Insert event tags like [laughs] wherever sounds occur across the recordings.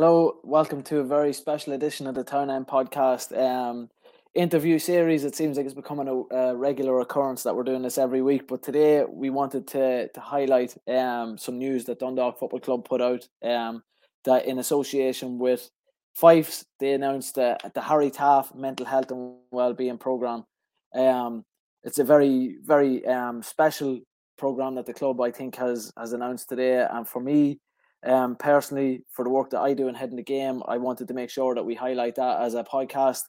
Hello, welcome to a very special edition of the Town End podcast um, interview series. It seems like it's becoming a, a, regular occurrence that we're doing this every week. But today we wanted to to highlight um, some news that Dundalk Football Club put out um, that in association with Fyffes, they announced the, the Harry Taaffe Mental Health and Wellbeing Program. Um, it's a very very um, special program that the club I think has has announced today, and for me um, personally, for the work that I do in heading the game, I wanted to make sure that we highlight that as a podcast.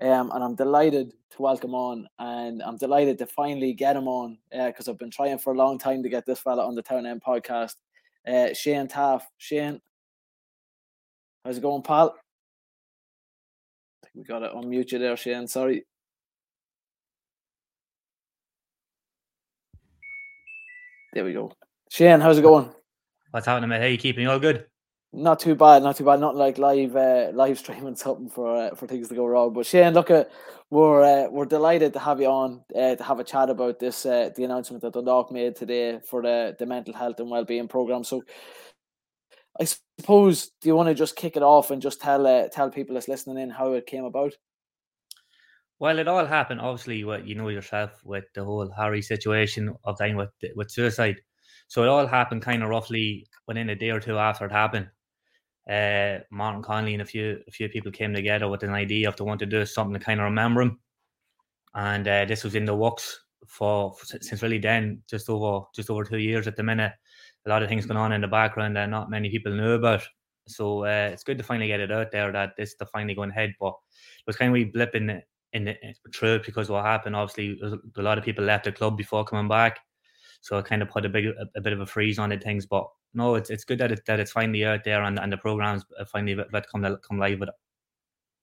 Um, and I'm delighted to welcome on, and I'm delighted to finally get him on because uh, I've been trying for a long time to get this fella on the Town End podcast. Uh, Shane Taaffe, Shane, how's it going, pal? I think we got to unmute you there, Shane. Sorry. There we go. Shane, how's it going? What's happening, mate? How you keeping? You all good? Not too bad, not too bad. Not like live uh, live streaming something for uh, for things to go wrong. But Shane, look, at we're uh, we're delighted to have you on uh, to have a chat about this uh, the announcement that Dundalk made today for the the mental health and well being program. So, I suppose do you want to just kick it off and just tell uh, tell people that's listening in how it came about? Well, it all happened obviously. What you know yourself with the whole Harry situation of dying with with suicide so it all happened kind of roughly within a day or two after it happened. Uh, Martin Connolly and a few a few people came together with an idea of they want to do something to kind of remember him, and uh, this was in the works for, for, since really then, just over just over two years at the minute. A lot of things going on in the background that not many people knew about. So uh, it's good to finally get it out there that this is finally going ahead. But it was kind of a in the, in the because what happened, obviously, a lot of people left the club before coming back. So it kind of put a big a, a bit of a freeze on it things. But no, it's it's good that it that it's finally out there and, and the programs finally let come come live with it.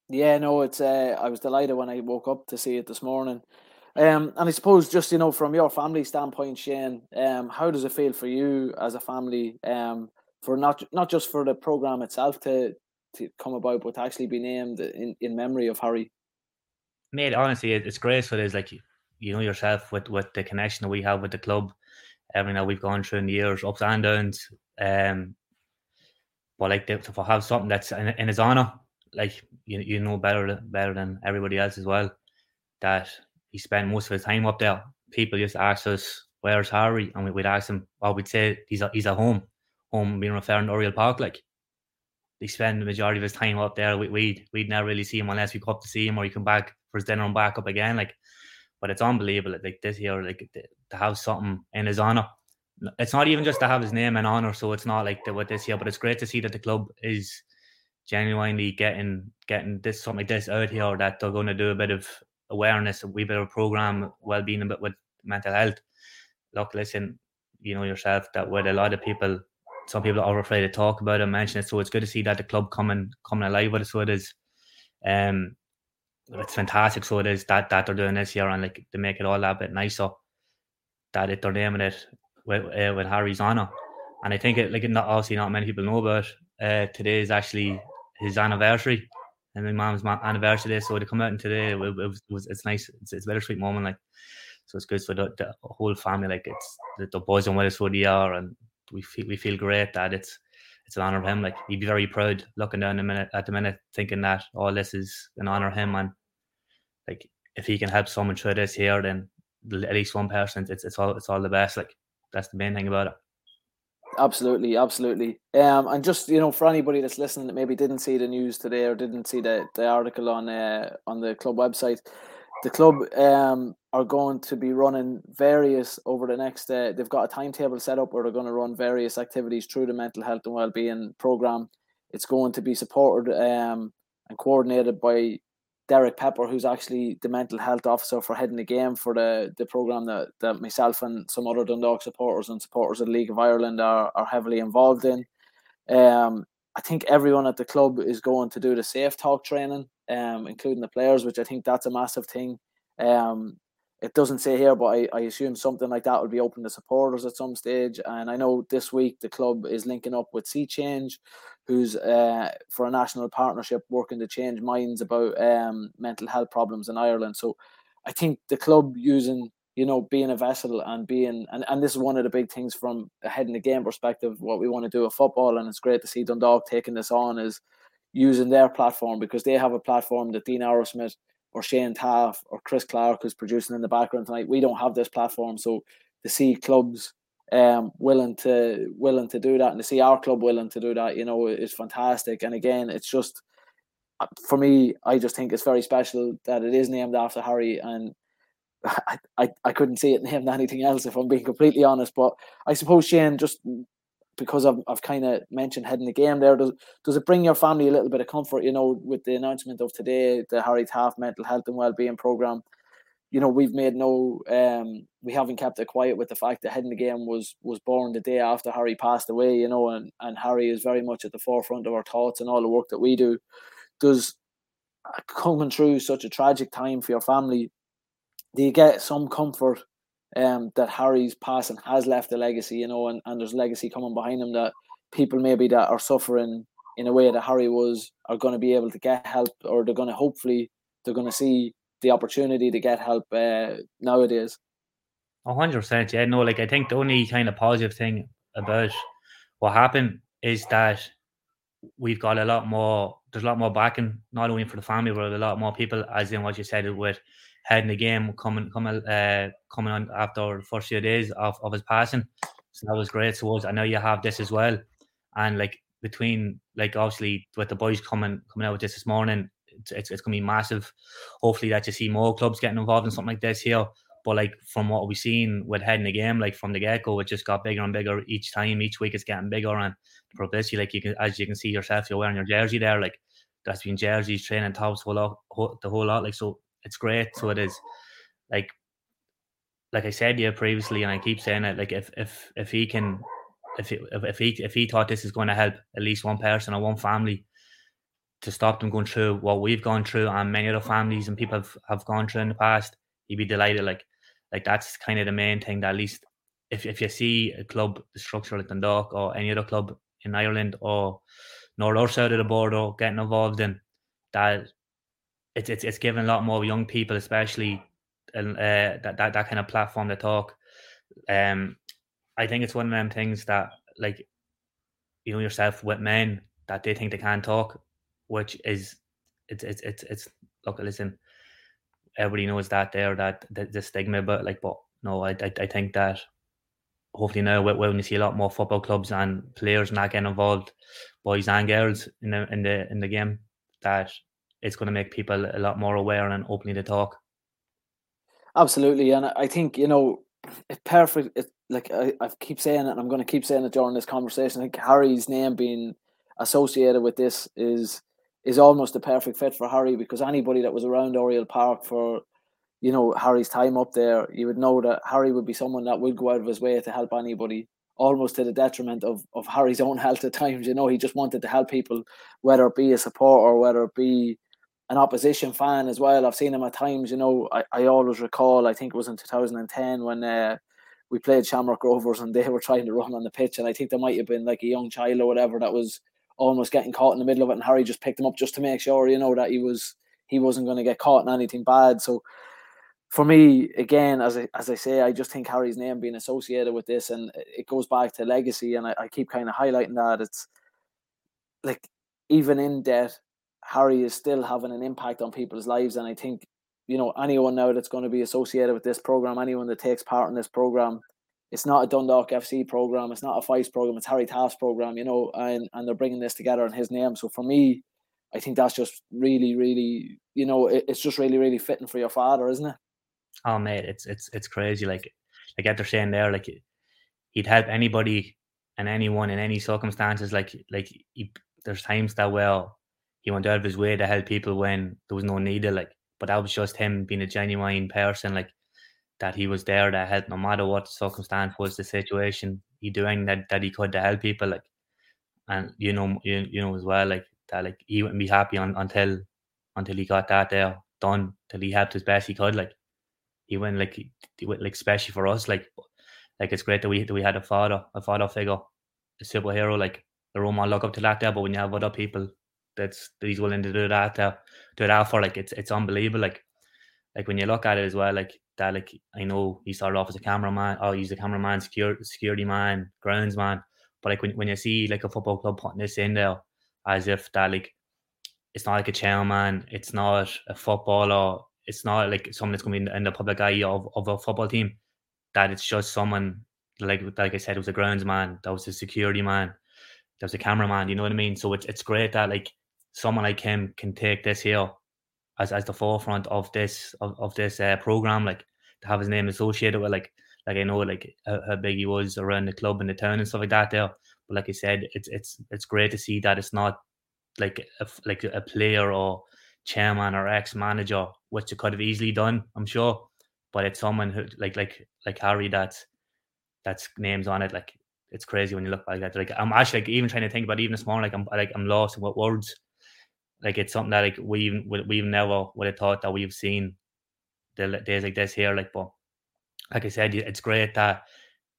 Yeah, no, it's uh, I was delighted when I woke up to see it this morning. Um, and I suppose just you know from your family standpoint, Shane, um, how does it feel for you as a family, um, for not not just for the program itself to to come about, but to actually be named in, in memory of Harry? Mate, honestly, it's. So there's like you know yourself with with the connection that we have with the club every now we've gone through in the years, ups and downs. Um, but like to have something that's in, in his honor, like you you know better better than everybody else as well, that he spent most of his time up there. People just ask us, "Where's Harry?" and we'd ask him, well, we'd say he's a, he's at home, home being referring to Oriel Park, like. He spent the majority of his time up there. We, we'd we'd never really see him unless we go up to see him or he come back for his dinner and back up again. Like but it's unbelievable. Like this year, like to have something in his honor. It's not even just to have his name in honor, so it's not like what this year. But it's great to see that the club is genuinely getting getting this something like this out here that they're going to do a bit of awareness, a wee bit of program well being a bit with mental health. Look, listen, you know yourself that with a lot of people, some people are afraid to talk about it, mention it. So it's good to see that the club coming coming alive with it. So it is. Um, it's fantastic. So it is that that they're doing this year and like to make it all that bit nicer. That it, they're naming it with uh, with Harry's honor, and I think it like not obviously not many people know about. Uh, today is actually his anniversary, and my mom's anniversary day. So to come out and today, it, it, was, it was, it's nice. It's, it's a bittersweet moment, like so. It's good for the, the whole family. Like it's the, the boys and with us for the year, and we feel we feel great that it's it's an honor of him. Like he'd be very proud looking down the minute at the minute, thinking that all this is an honor of him, and like if he can help someone through this here, then at least one person, it's it's all it's all the best. Like that's the main thing about it. Absolutely, absolutely. Um, and just you know, for anybody that's listening that maybe didn't see the news today or didn't see the, the article on uh, on the club website, the club um are going to be running various over the next. Uh, they've got a timetable set up where they're going to run various activities through the mental health and well being program. It's going to be supported um and coordinated by Derek Pepper, who's actually the mental health officer for heading the game for the, the program that, that myself and some other Dundalk supporters and supporters of the League of Ireland are, are heavily involved in. Um, I think everyone at the club is going to do the safe talk training, um, including the players, which I think that's a massive thing. Um, it doesn't say here, but I, I assume something like that will be open to supporters at some stage. And I know this week the club is linking up with See Change, who's uh, for a national partnership working to change minds about um, mental health problems in Ireland. So I think the club using you know, being a vessel and being and, and this is one of the big things from a head in the game perspective, what we want to do with football, and it's great to see Dundalk taking this on is using their platform because they have a platform that Dean Arrowsmith or Shane Taaffe or Chris Clark who's producing in the background tonight. We don't have this platform. So to see clubs um willing to willing to do that and to see our club willing to do that, you know, is fantastic. And again, it's just uh, for me, I just think it's very special that it is named after Harry and [laughs] I, I, I couldn't see it named anything else if I'm being completely honest. But I suppose Shane, just because I've, I've kind of mentioned heading the game there, does does it bring your family a little bit of comfort? You know, with the announcement of today, the Harry Taaffe mental health and well-being program. You know, we've made no, um, we haven't kept it quiet with the fact that heading the game was was born the day after Harry passed away. You know, and and Harry is very much at the forefront of our thoughts and all the work that we do. Does uh, coming through such a tragic time for your family do you get some comfort um, that Harry's passing has left a legacy, you know, and, and there's legacy coming behind him that people maybe that are suffering in a way that Harry was are going to be able to get help or they're going to hopefully they're going to see the opportunity to get help uh, nowadays. Hundred percent, yeah. No, like I think the only kind of positive thing about what happened is that we've got a lot more. There's a lot more backing, not only for the family, but a lot more people, as in what you said, it with head in the game coming coming uh, coming on after the first few days of, of his passing. So that was great. So I know you have this as well, and like between like obviously with the boys coming coming out with this this morning, it's, it's, it's gonna be massive. Hopefully that you see more clubs getting involved in something like this here. But like from what we've seen with head in the game, like from the get go, it just got bigger and bigger each time. Each week it's getting bigger, and publicity, like you can as you can see yourself, you're wearing your jersey there, like that's been jerseys, training tops, whole lot, the whole lot. Like so, it's great. So it is like like I said yeah previously, and I keep saying it. Like if if if he can, if if he if he thought this is going to help at least one person or one family to stop them going through what we've gone through, and many other families and people have, have gone through in the past, he'd be delighted. Like like that's kind of the main thing. That at least if if you see a club the structure like Dundalk or any other club in Ireland or north or south of the border getting involved in that it's it's it's giving a lot more young people, especially uh, that, that that kind of platform to talk. Um, I think it's one of them things that like you know yourself with men that they think they can't talk, which is it's it's it's it's look listen, everybody knows that there that the, the stigma, but like but no, I, I I think that hopefully now when we see a lot more football clubs and players not getting involved, boys and girls in the in the in the game, that it's going to make people a lot more aware and openly to talk. Absolutely, and I think you know it's perfect. It, like I, I keep saying it, and I'm going to keep saying it during this conversation. I think Harry's name being associated with this is is almost a perfect fit for Harry because anybody that was around Oriel Park for you know Harry's time up there, you would know that Harry would be someone that would go out of his way to help anybody, almost to the detriment of of Harry's own [laughs] health at times. You know, he just wanted to help people, whether it be a support or whether it be an opposition fan as well. I've seen him at times. You know, I, I always recall. I think it was in 2010 when uh, we played Shamrock Rovers and they were trying to run on the pitch, and I think there might have been like a young child or whatever that was almost getting caught in the middle of it, and Harry just picked him up just to make sure, you know, that he was he wasn't going to get caught in anything bad. So for me, again, as I, as I say, I just think Harry's name being associated with this, and it goes back to legacy, and I, I keep kind of highlighting that it's like even in debt, Harry is still having an impact on people's lives. And I think, you know, anyone now that's going to be associated with this program, anyone that takes part in this program, it's not a Dundalk FC program, it's not a Fyffes program, it's Harry Taaffe's program, you know, and, and they're bringing this together in his name. So for me, I think that's just really, really, you know, it, it's just really, really fitting for your father, isn't it? Oh mate, it's it's it's crazy. Like like they're saying there, like he'd help anybody and anyone in any circumstances. Like like he, there's times that well he went out of his way to help people when there was no need of like but that was just him being a genuine person like that he was there to help no matter what the circumstance was the situation he doing that that he could to help people like and you know you, you know as well like that like he wouldn't be happy on, until until he got that there done till he helped as best he could like he went like he, went like especially for us like like it's great that we that we had a father a father figure a superhero like the model look up to that there but when you have other people that's that he's willing to do that to do that for like it's it's unbelievable like like when you look at it as well like that like I know he started off as a cameraman, oh he's a cameraman, security security man, groundsman. But like when, when you see like a football club putting this in there as if that like it's not like a chairman, it's not a footballer, it's not like someone that's going to be in the public eye of, of a football team, that it's just someone like like I said, it was a groundsman, that was a security man, that was a cameraman, you know what I mean? So it's it's great that like someone like him can take this here as, as the forefront of this of, of this uh, program, like to have his name associated with like like I know like how, how, big he was around the club and the town and stuff like that there. But like I said, it's it's it's great to see that it's not like a, like a player or chairman or ex manager, which you could have easily done, I'm sure. But it's someone who like like like Harry that's that's names on it. Like it's crazy when you look like that. Like I'm actually like even trying to think about even this morning. Like I'm like I'm lost in what words like it's something that like we we've never would have thought that we've seen the days like this here. Like, but like I said, it's great that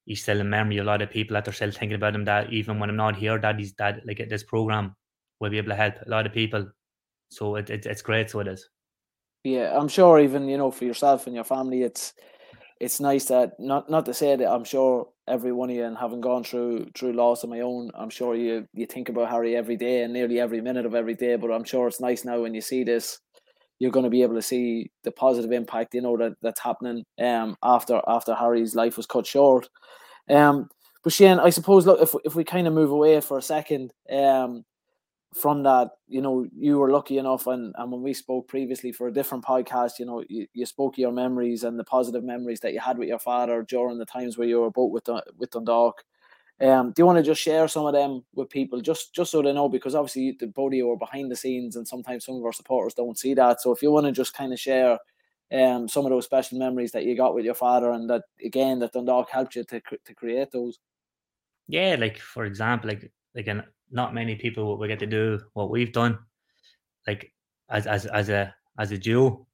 he's still in memory. A lot of people that are still thinking about him. That even when I'm not here, that he's that like this program will be able to help a lot of people. So it, it it's great. So it is. Yeah, I'm sure. Even you know, for yourself and your family, it's it's nice that not not to say that I'm sure every one of you and having gone through through loss of my own, I'm sure you you think about Harry every day and nearly every minute of every day. But I'm sure it's nice now when you see this, you're going to be able to see the positive impact you know that that's happening um after after Harry's life was cut short. Um, but Shane, I suppose look if if we kind of move away for a second, um, from that, you know, you were lucky enough, and, and when we spoke previously for a different podcast, you know, you, you spoke your memories and the positive memories that you had with your father during the times where you were both with the with Dundalk. Um, do you want to just share some of them with people, just just so they know? Because obviously, the both of you are behind the scenes, and sometimes some of our supporters don't see that. So if you want to just kind of share um, some of those special memories that you got with your father, and that again that Dundalk helped you to to create those. Yeah, like for example, like again, not many people will get to do what we've done. Like as as as a as a duo,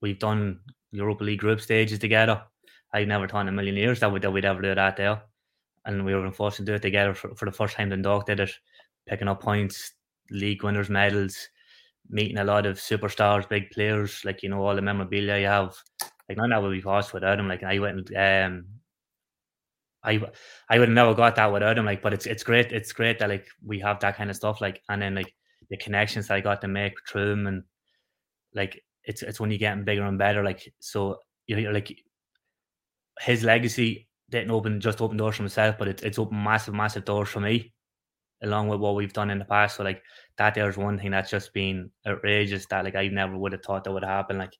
we've done Europa League group stages together. I never thought in a million years that we'd, that we'd ever do that there. And we were forced to do it together for, for the first time Dundalk did it, picking up points, league winners' medals, meeting a lot of superstars, big players, like, you know, all the memorabilia you have. Like, none of that would be possible without him. Like, I went um, I I would have never got that without him. Like, but it's it's great. It's great that like we have that kind of stuff. Like, and then like the connections that I got to make through him, and like it's it's when you're getting bigger and better. Like, so you're like his legacy didn't open just open doors for himself, but it's it's opened massive massive doors for me, along with what we've done in the past. So like that there's one thing that's just been outrageous that like I never would have thought that would happen. Like,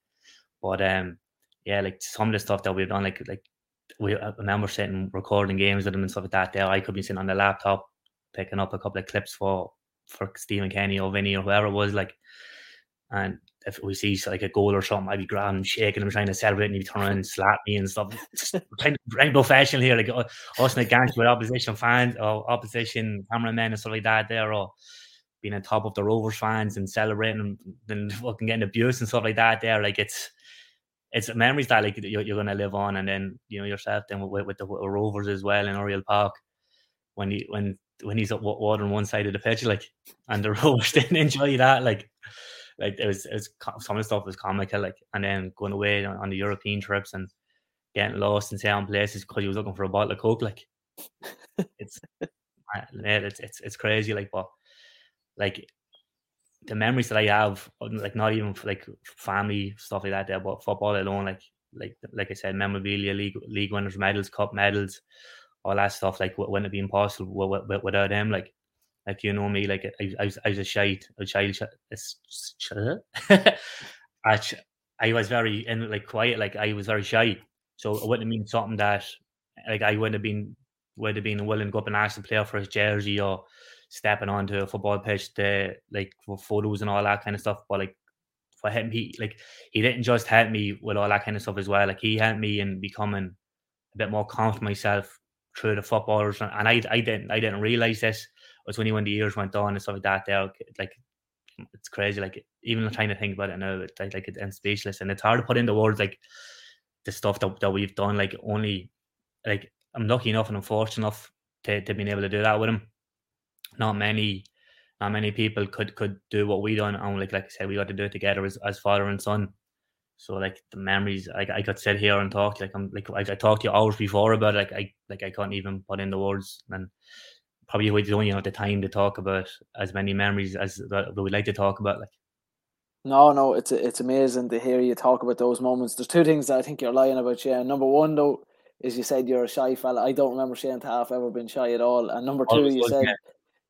but um yeah, like some of the stuff that we've done, like like we I remember sitting recording games with him and stuff like that. There, I could be sitting on the laptop picking up a couple of clips for for Stephen Kenny or Vinny or whoever it was like. And if we see like a goal or something, I'd be grabbing, shaking him, trying to celebrate, and he'd turn around and [laughs] slap me and stuff. kind of right professional here, like us in the gangs with opposition fans or opposition cameramen and stuff like that. There or being on top of the Rovers fans and celebrating and fucking getting abused and stuff like that. There, like it's it's memories that like you're, you're going to live on, and then you know yourself then with, with the with Rovers as well in Oriel Park when he when when he's at water on one side of the pitch, like, and the [laughs] Rovers didn't enjoy that, like, like it was, it was some of the stuff was comical, like, and then going away on, on the European trips and getting lost in certain places because he was looking for a bottle of coke, like, [laughs] it's, it's it's it's crazy, like, but like the memories that I have, um, like not even like family stuff like that, there, but football alone, like like like I said, memorabilia, league league winners, medals, cup medals, all that stuff. Like wouldn't it be impossible without them? Like like you know me, like I, I was I was a shy a child. I, [laughs] I was very and like quiet, like I was very shy. So it wouldn't have been something that like I wouldn't have been would have been willing to go up and ask the player for his jersey or stepping onto a football pitch to like for photos and all that kind of stuff. But like for him, he like he didn't just help me with all that kind of stuff as well. Like he helped me in becoming a bit more confident myself through the footballers, and I I didn't I didn't realize this. It was only when the years went on and stuff like that. There, like it's crazy. Like even trying to think about it now, it's like, like it's speechless, and it's hard to put into words like the stuff that, that we've done. Like only like I'm lucky enough and unfortunate enough to, to being able to do that with him not many not many people could could do what we done and like like I said we got to do it together as, as father and son So like the memories, I, I could sit here and talk like I'm like I, I talked to you hours before about it, like I like I couldn't even put in the words and probably we don't even have the time to talk about as many memories as that we like to talk about. Like no, no, it's it's amazing to hear you talk about those moments. There's two things that I think you're lying about, Shane. Number one, though, is you said you're a shy fella. I don't remember Shane Taaffe ever been shy at all. And number two, you said yeah.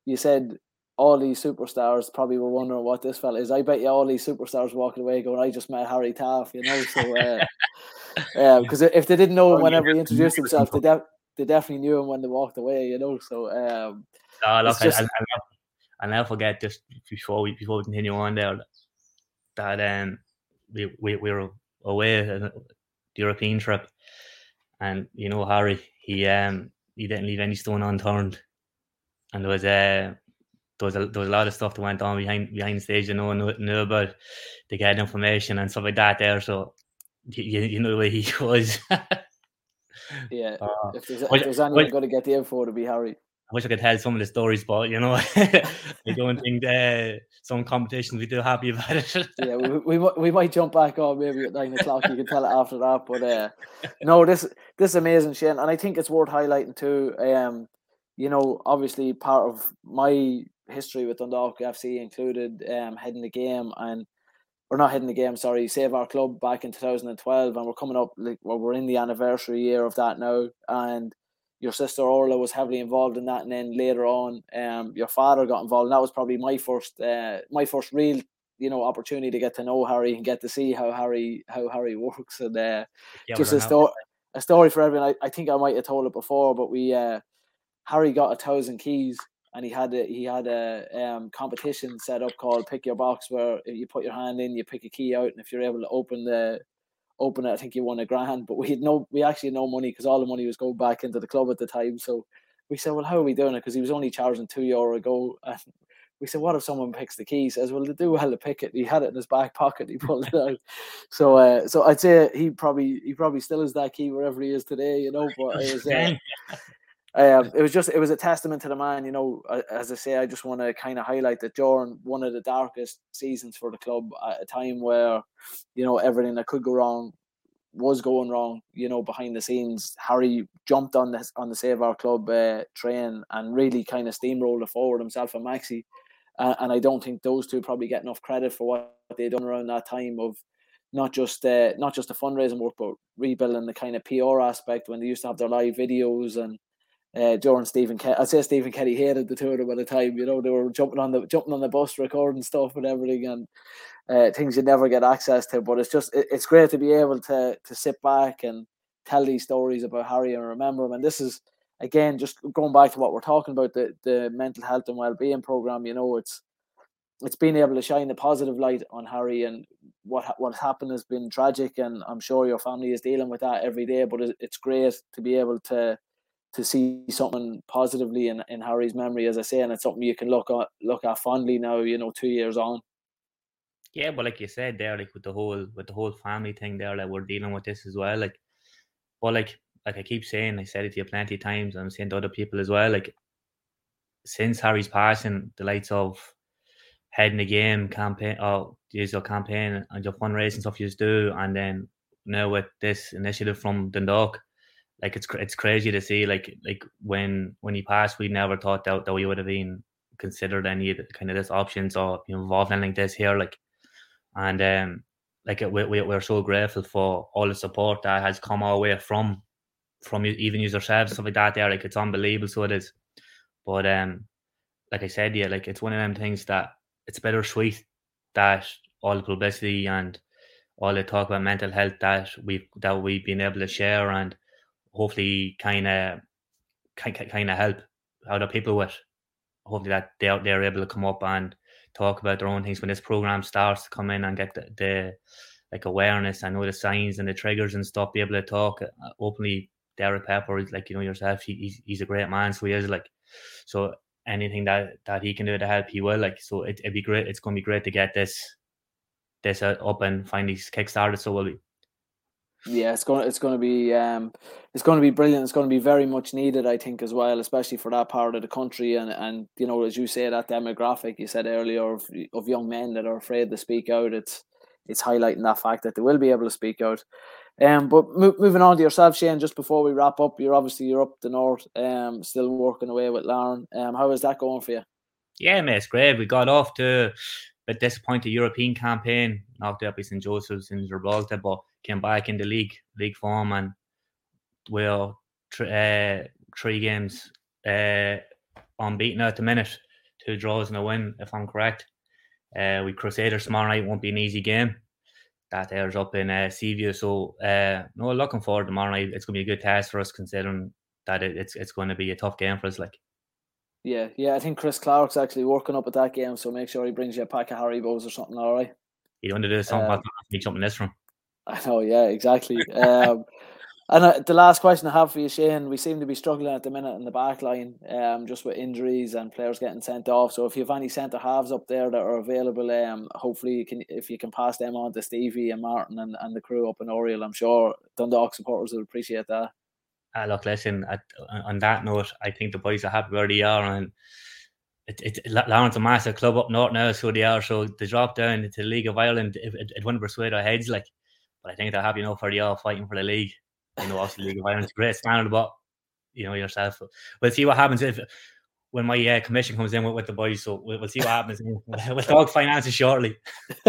You said all these superstars probably were wondering what this fella is. I bet you all these superstars walking away going, "I just met Harry Taaffe," you know. So, uh, [laughs] yeah, because if they didn't know him whenever he introduced himself, they, de- they definitely knew him when they walked away, you know. So, um, no, look, just... I, I, I'll never forget just before we before we continue on there that um we we, we were away the European trip, and you know Harry he um he didn't leave any stone unturned, and there was a. Uh, there was, a, there was a lot of stuff that went on behind behind the stage, you know, knew, knew about to get information and stuff like that there. So you, you know where he [laughs] was. yeah, uh, if there's, if there's anyone going to get the info to be Harry. I wish I could tell some of the stories, but you know, [laughs] I don't think uh, some competitions we do happy about it. [laughs] yeah, we, we we might jump back on maybe at nine o'clock. You can tell it after that, but uh, no, this this is amazing, Shane, and I think it's worth highlighting too. Um, you know, obviously part of my history with Dundalk FC included um heading the game and or not heading the game, sorry, save our club back in 2012, and we're coming up like well, we're in the anniversary year of that now, and your sister Orla was heavily involved in that, and then later on, um, your father got involved. And that was probably my first, uh, my first real, you know, opportunity to get to know Harry and get to see how Harry, how Harry [laughs] works, and uh, yeah, just a story, a story for everyone. I, I think I might have told it before, but we, uh, Harry got a thousand keys, and he had a he had a um, competition set up called Pick Your Box, where you put your hand in, you pick a key out, and if you're able to open the open it. I think he won a grand, but we had no, we actually had no money because all the money was going back into the club at the time. So we said, well, how are we doing it? Because he was only charging two euro a go. And we said, what if someone picks the key? He says, well, they do well to pick it. He had it in his back pocket. He [laughs] pulled it out. So, uh, so I'd say he probably, he probably still has that key wherever he is today, you know. But it was, uh, [laughs] um, it was just it was a testament to the man. You know, as I say, I just want to kind of highlight that during one of the darkest seasons for the club, at a time where you know everything that could go wrong was going wrong. You know, behind the scenes, Harry jumped on this on the Save Our Club uh, train and really kind of steamrolled it forward himself and Maxi. Uh, and I don't think those two probably get enough credit for what they done around that time of not just uh, not just the fundraising work, but rebuilding the kind of PR aspect when they used to have their live videos and uh, during Stephen. I'd say Stephen Kenny hated the two of them at the time. You know, they were jumping on the jumping on the bus, recording stuff and everything, and uh, things you never get access to. But it's just it, it's great to be able to to sit back and tell these stories about Harry and remember him. And this is again just going back to what we're talking about the the mental health and well being program. You know, it's it's being able to shine a positive light on Harry and what what happened has been tragic, and I'm sure your family is dealing with that every day. But it's great to be able to to see something positively in, in Harry's memory, as I say, and it's something you can look at look at fondly now. You know, two years on. Yeah, but like you said there, like with the whole with the whole family thing there, like we're dealing with this as well. Like, but like like I keep saying, I said it to you plenty of times, I'm saying to other people as well. Like, since Harry's passing, the lights of heading the game campaign, or use your campaign and your fundraising stuff you just do, and then now with this initiative from Dundalk, like it's it's crazy to see like like when when he passed, we never thought that, that we would have been considered any kind of this options or you know, involved in like this here, like and um like we, we we're so grateful for all the support that has come our way from from even yourselves stuff like that. There, like it's unbelievable. So it is, but um, like I said, yeah, like it's one of them things that it's bittersweet that all the publicity and all the talk about mental health that we've that we've been able to share and hopefully kind of kind of help other people with. Hopefully that they're they're able to come up and talk about their own things when this program starts to come in and get the, the like awareness. I know the signs and the triggers and stuff. Be able to talk uh, openly. Derek Pepper is like you know yourself. He, he's he's a great man, so he is like so anything that that he can do to help, he will. Like so, it, would be great. It's to be great to get this this uh, up and finally kick started. So will be. Yeah, it's going. It's going to be. Um, it's going to be brilliant. It's going to be very much needed, I think, as well, especially for that part of the country. And and you know, as you say, that demographic you said earlier of of young men that are afraid to speak out. It's it's highlighting that fact that they will be able to speak out. Um, but mo- moving on to yourself, Shane, just before we wrap up, you're obviously you're up the north, um, still working away with Larne. Um, how is that going for you? Yeah, mate, it's great. We got off to a disappointed European campaign, out by St Joseph's in Gibraltar, but came back in the league league form and we're uh, three games uh, unbeaten at the minute, two draws and a win, if I'm correct. Uh, we Crusaders tomorrow night won't be an easy game. That airs up in uh, Seaview, so uh, no, looking forward tomorrow night. It's going to be a good test for us, considering that it, it's it's going to be a tough game for us. Like, yeah, yeah, I think Chris Clark's actually working up at that game, so make sure he brings you a pack of Haribos or something. All right. You want to do something? Um, me something this from. I know, yeah, exactly. um, and uh, the last question I have for you, Shane, we seem to be struggling at the minute in the back line, um, just with injuries and players getting sent off. So if you have any centre halves up there that are available, um, hopefully you can if you can pass them on to Stevie and Martin and, and the crew up in Oriel, I'm sure Dundalk supporters would appreciate that. Uh, look, listen. At, on that note, I think the boys are happy where they are, and it, it, Larne's a massive club up north now, so they are. So the drop down into the League of Ireland, it, it, it wouldn't persuade our heads, like. But I think they're happy enough for they are fighting for the league you know, obviously League of Ireland's great standard, but you know yourself. We'll see what happens if when my uh, commission comes in with, with the boys. So we'll, we'll see what happens. [laughs] we'll talk finances shortly. [laughs]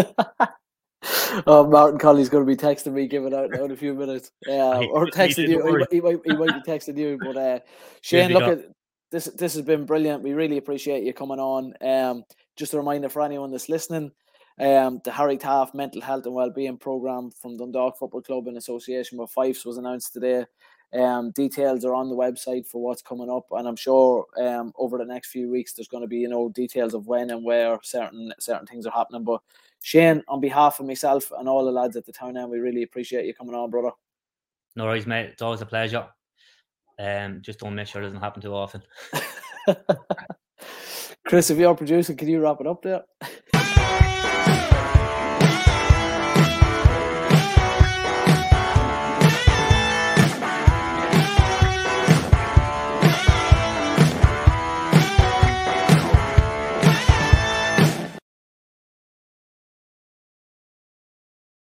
oh, Martin Colley's going to be texting me, giving out in a few minutes, [laughs] uh, or texting you. He, he, might, he might be texting you, but uh, Shane, look at this. This has been brilliant. We really appreciate you coming on. Um, just a reminder for anyone that's listening. Um, the Harry Taaffe Mental Health and Wellbeing Programme from Dundalk Football Club in association with Fyffes was announced today. Um, details are on the website for what's coming up, and I'm sure um, over the next few weeks there's going to be you know details of when and where certain certain things are happening. But Shane, on behalf of myself and all the lads at the town end, we really appreciate you coming on, brother. No worries, mate. It's always a pleasure. Um, just don't make sure it doesn't happen too often. [laughs] Chris, if you're producing, can you wrap it up there?